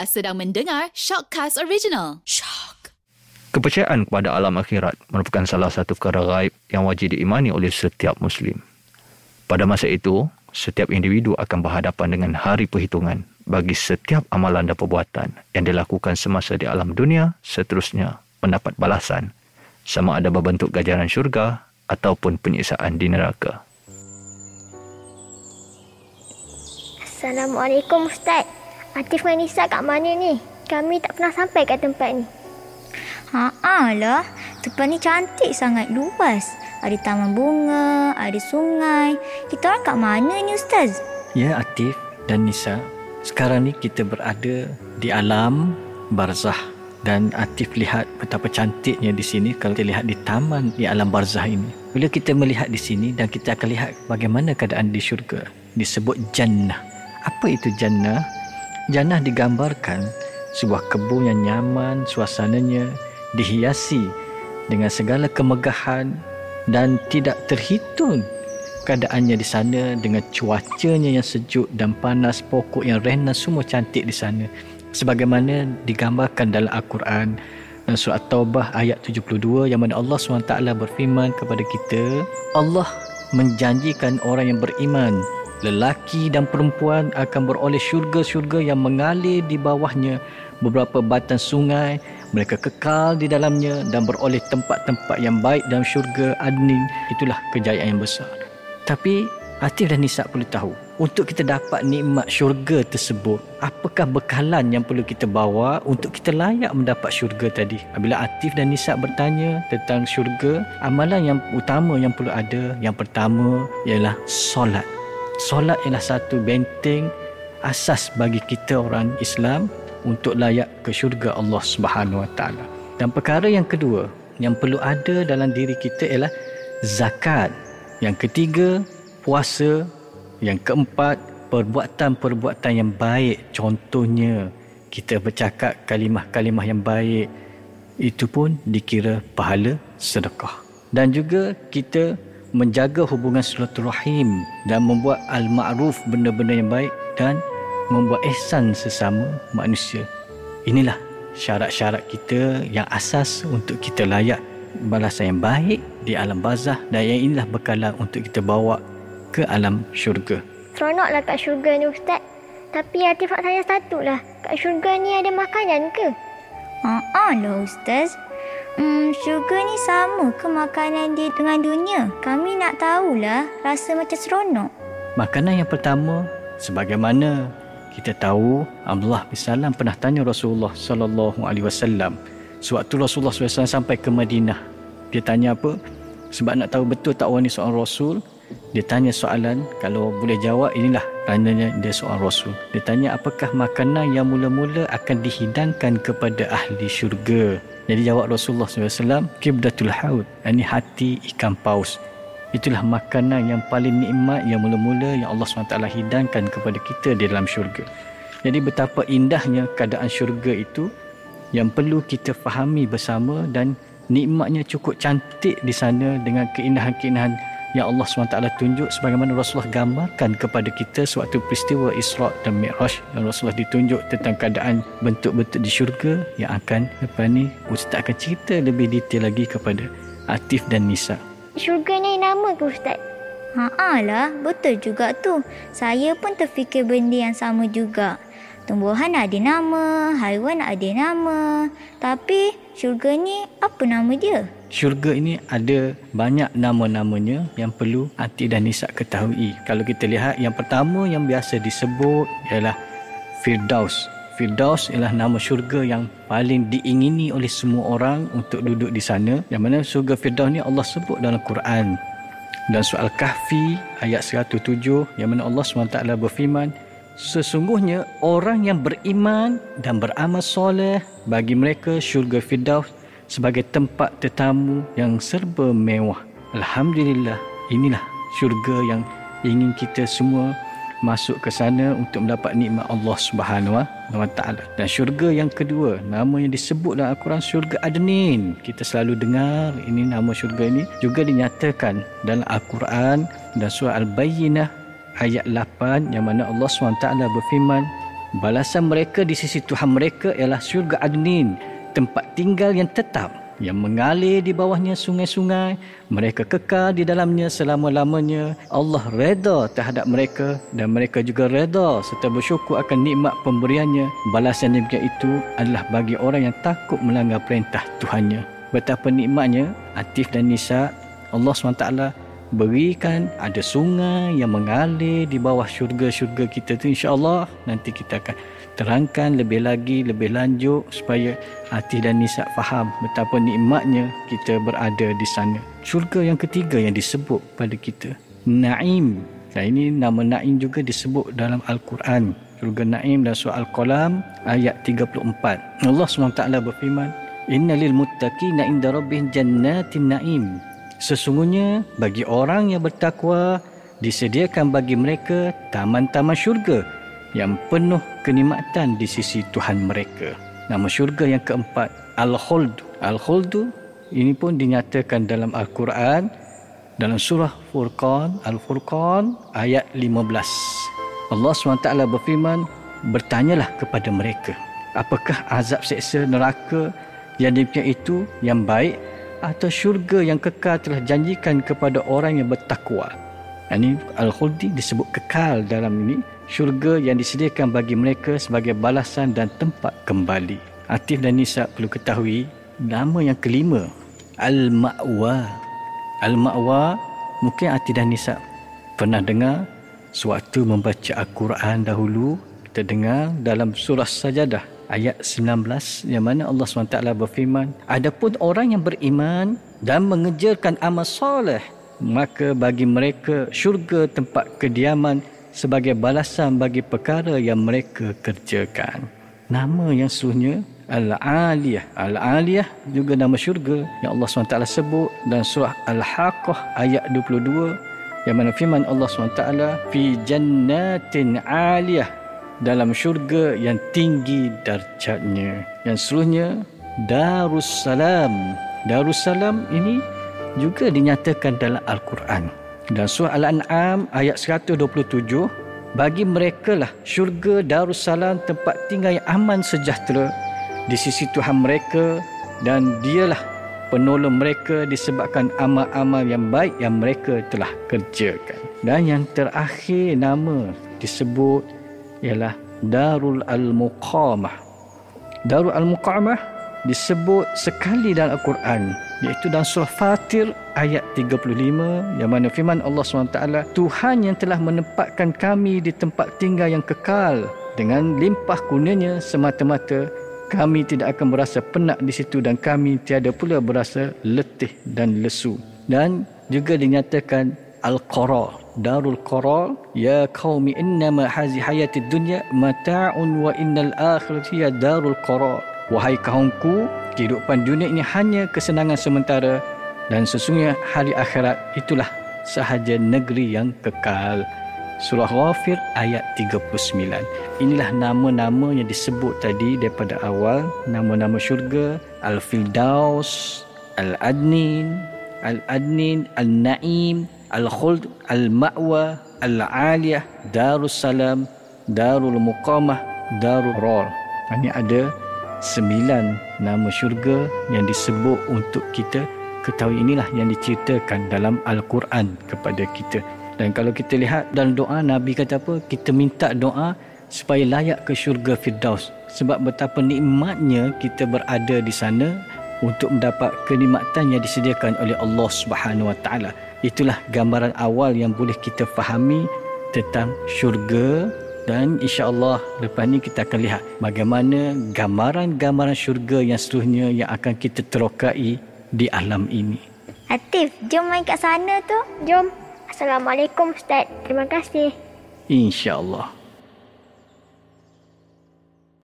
Anda sedang mendengar Shockcast Original. Shock. Kepercayaan kepada alam akhirat merupakan salah satu perkara gaib yang wajib diimani oleh setiap Muslim. Pada masa itu, setiap individu akan berhadapan dengan hari perhitungan bagi setiap amalan dan perbuatan yang dilakukan semasa di alam dunia seterusnya mendapat balasan sama ada berbentuk ganjaran syurga ataupun penyiksaan di neraka. Assalamualaikum Ustaz. Atif dan Nisa kat mana ni? Kami tak pernah sampai kat tempat ni. Haa lah, tempat ni cantik sangat luas. Ada taman bunga, ada sungai. Kita orang kat mana ni Ustaz? Ya Atif dan Nisa, sekarang ni kita berada di alam barzah dan Atif lihat betapa cantiknya di sini kalau kita lihat di taman di alam barzah ini. Bila kita melihat di sini dan kita akan lihat bagaimana keadaan di syurga disebut jannah. Apa itu jannah? Jannah digambarkan sebuah kebun yang nyaman, suasananya dihiasi dengan segala kemegahan dan tidak terhitung keadaannya di sana dengan cuacanya yang sejuk dan panas, pokok yang rena semua cantik di sana. Sebagaimana digambarkan dalam Al-Quran dalam surah Taubah ayat 72 yang mana Allah SWT berfirman kepada kita, Allah menjanjikan orang yang beriman lelaki dan perempuan akan beroleh syurga-syurga yang mengalir di bawahnya. Beberapa batan sungai mereka kekal di dalamnya dan beroleh tempat-tempat yang baik dalam syurga adnin itulah kejayaan yang besar. Tapi Atif dan Nisa perlu tahu untuk kita dapat nikmat syurga tersebut apakah bekalan yang perlu kita bawa untuk kita layak mendapat syurga tadi? Apabila Atif dan Nisa bertanya tentang syurga amalan yang utama yang perlu ada yang pertama ialah solat solat ialah satu benteng asas bagi kita orang Islam untuk layak ke syurga Allah Subhanahu Wa Taala. Dan perkara yang kedua yang perlu ada dalam diri kita ialah zakat. Yang ketiga puasa. Yang keempat perbuatan-perbuatan yang baik. Contohnya kita bercakap kalimah-kalimah yang baik itu pun dikira pahala sedekah. Dan juga kita menjaga hubungan silaturahim dan membuat al-ma'ruf benda-benda yang baik dan membuat ihsan sesama manusia. Inilah syarat-syarat kita yang asas untuk kita layak balasan yang baik di alam bazah dan yang inilah bekalan untuk kita bawa ke alam syurga. Seronoklah kat syurga ni Ustaz. Tapi Atif nak tanya satu lah. Kat syurga ni ada makanan ke? Haa lah Ustaz. Hmm, syurga ni sama ke makanan dia dengan dunia? Kami nak tahulah rasa macam seronok. Makanan yang pertama, sebagaimana kita tahu Abdullah bin Salam pernah tanya Rasulullah sallallahu alaihi wasallam sewaktu Rasulullah SAW sampai ke Madinah. Dia tanya apa? Sebab nak tahu betul tak orang ni seorang rasul, dia tanya soalan kalau boleh jawab inilah tanyanya dia seorang rasul. Dia tanya apakah makanan yang mula-mula akan dihidangkan kepada ahli syurga? Jadi jawab Rasulullah SAW, Kibdatul Haud, ini hati ikan paus. Itulah makanan yang paling nikmat yang mula-mula yang Allah SWT hidangkan kepada kita di dalam syurga. Jadi betapa indahnya keadaan syurga itu yang perlu kita fahami bersama dan nikmatnya cukup cantik di sana dengan keindahan-keindahan yang Allah SWT tunjuk sebagaimana Rasulullah gambarkan kepada kita sewaktu peristiwa Isra' dan Mi'raj yang Rasulullah ditunjuk tentang keadaan bentuk-bentuk di syurga yang akan lepas ni Ustaz akan cerita lebih detail lagi kepada Atif dan Nisa. Syurga ni nama ke Ustaz? Haa lah, betul juga tu. Saya pun terfikir benda yang sama juga. Tumbuhan ada nama, haiwan ada nama. Tapi syurga ni apa nama dia? Syurga ini ada banyak nama-namanya yang perlu Ati dan Nisa ketahui. Kalau kita lihat yang pertama yang biasa disebut ialah Firdaus. Firdaus ialah nama syurga yang paling diingini oleh semua orang untuk duduk di sana. Yang mana syurga Firdaus ni Allah sebut dalam Quran. Dan soal Kahfi ayat 107 yang mana Allah SWT berfirman Sesungguhnya orang yang beriman dan beramal soleh bagi mereka syurga Firdaus sebagai tempat tetamu yang serba mewah. Alhamdulillah, inilah syurga yang ingin kita semua masuk ke sana untuk mendapat nikmat Allah Subhanahu wa taala. Dan syurga yang kedua, nama yang disebut dalam Al-Quran syurga Adnin. Kita selalu dengar ini nama syurga ini juga dinyatakan dalam Al-Quran dan surah Al-Bayyinah ayat 8 yang mana Allah SWT berfirman Balasan mereka di sisi Tuhan mereka ialah syurga adnin, tempat tinggal yang tetap yang mengalir di bawahnya sungai-sungai. Mereka kekal di dalamnya selama-lamanya. Allah reda terhadap mereka dan mereka juga reda serta bersyukur akan nikmat pemberiannya. Balasan demikian itu adalah bagi orang yang takut melanggar perintah Tuhannya. Betapa nikmatnya Atif dan Nisa Allah SWT berikan ada sungai yang mengalir di bawah syurga-syurga kita tu insya-Allah nanti kita akan terangkan lebih lagi lebih lanjut supaya hati dan Nisa faham betapa nikmatnya kita berada di sana. Syurga yang ketiga yang disebut pada kita, Naim. Dan ini nama Naim juga disebut dalam Al-Quran. Syurga Naim dan surah Al-Qalam ayat 34. Allah SWT berfirman, Inna lil muttaqina inda rabbihim jannatin naim. Sesungguhnya bagi orang yang bertakwa disediakan bagi mereka taman-taman syurga yang penuh kenikmatan di sisi Tuhan mereka. Nama syurga yang keempat, Al-Khuld. Al-Khuld ini pun dinyatakan dalam Al-Quran dalam surah Furqan, Al-Furqan ayat 15. Allah SWT berfirman, bertanyalah kepada mereka, apakah azab seksa neraka yang demikian itu yang baik atau syurga yang kekal telah janjikan kepada orang yang bertakwa. Ini Al-Khuldi disebut kekal dalam ini syurga yang disediakan bagi mereka sebagai balasan dan tempat kembali. Atif dan Nisa perlu ketahui nama yang kelima Al-Ma'wa. Al-Ma'wa mungkin Atif dan Nisa pernah dengar sewaktu membaca Al-Quran dahulu kita dengar dalam surah Sajadah ayat 19 yang mana Allah SWT berfirman Adapun orang yang beriman dan mengejarkan amal soleh maka bagi mereka syurga tempat kediaman sebagai balasan bagi perkara yang mereka kerjakan. Nama yang sesungguhnya Al-Aliyah. Al-Aliyah juga nama syurga yang Allah SWT sebut dalam surah Al-Haqqah ayat 22 yang mana firman Allah SWT fi jannatin aliyah dalam syurga yang tinggi darjatnya. Yang seluruhnya Darussalam. Darussalam ini juga dinyatakan dalam Al-Quran. Dan surah Al-An'am ayat 127 bagi mereka lah syurga Darussalam tempat tinggal yang aman sejahtera di sisi Tuhan mereka dan dialah penolong mereka disebabkan amal-amal yang baik yang mereka telah kerjakan. Dan yang terakhir nama disebut ialah Darul Al-Muqamah. Darul Al-Muqamah disebut sekali dalam Al-Quran iaitu dalam surah Fatir ayat 35 yang mana firman Allah SWT Tuhan yang telah menempatkan kami di tempat tinggal yang kekal dengan limpah kunanya semata-mata kami tidak akan berasa penat di situ dan kami tiada pula berasa letih dan lesu. Dan juga dinyatakan Al-Qara Darul Qara Ya qaumi innama hazi hayatid dunya mata'un wa innal akhirati darul Qara. Wahai kaumku, kehidupan dunia ini hanya kesenangan sementara dan sesungguhnya hari akhirat itulah sahaja negeri yang kekal. Surah Ghafir ayat 39. Inilah nama-nama yang disebut tadi daripada awal. Nama-nama syurga. Al-Fildaus, Al-Adnin, Al-Adnin, Al-Na'im, Al-Khuld, Al-Ma'wa, Al-Aliyah, Darussalam, Darul Muqamah, Darul Rol. Ini ada sembilan nama syurga yang disebut untuk kita ketahui inilah yang diceritakan dalam Al-Quran kepada kita. Dan kalau kita lihat dalam doa Nabi kata apa? Kita minta doa supaya layak ke syurga Firdaus. Sebab betapa nikmatnya kita berada di sana untuk mendapat kenikmatan yang disediakan oleh Allah Subhanahu Wa Taala. Itulah gambaran awal yang boleh kita fahami tentang syurga dan insya-Allah lepas ni kita akan lihat bagaimana gambaran-gambaran syurga yang seterusnya yang akan kita terokai di alam ini. Atif, jom main kat sana tu. Jom. Assalamualaikum Ustaz. Terima kasih. Insya-Allah.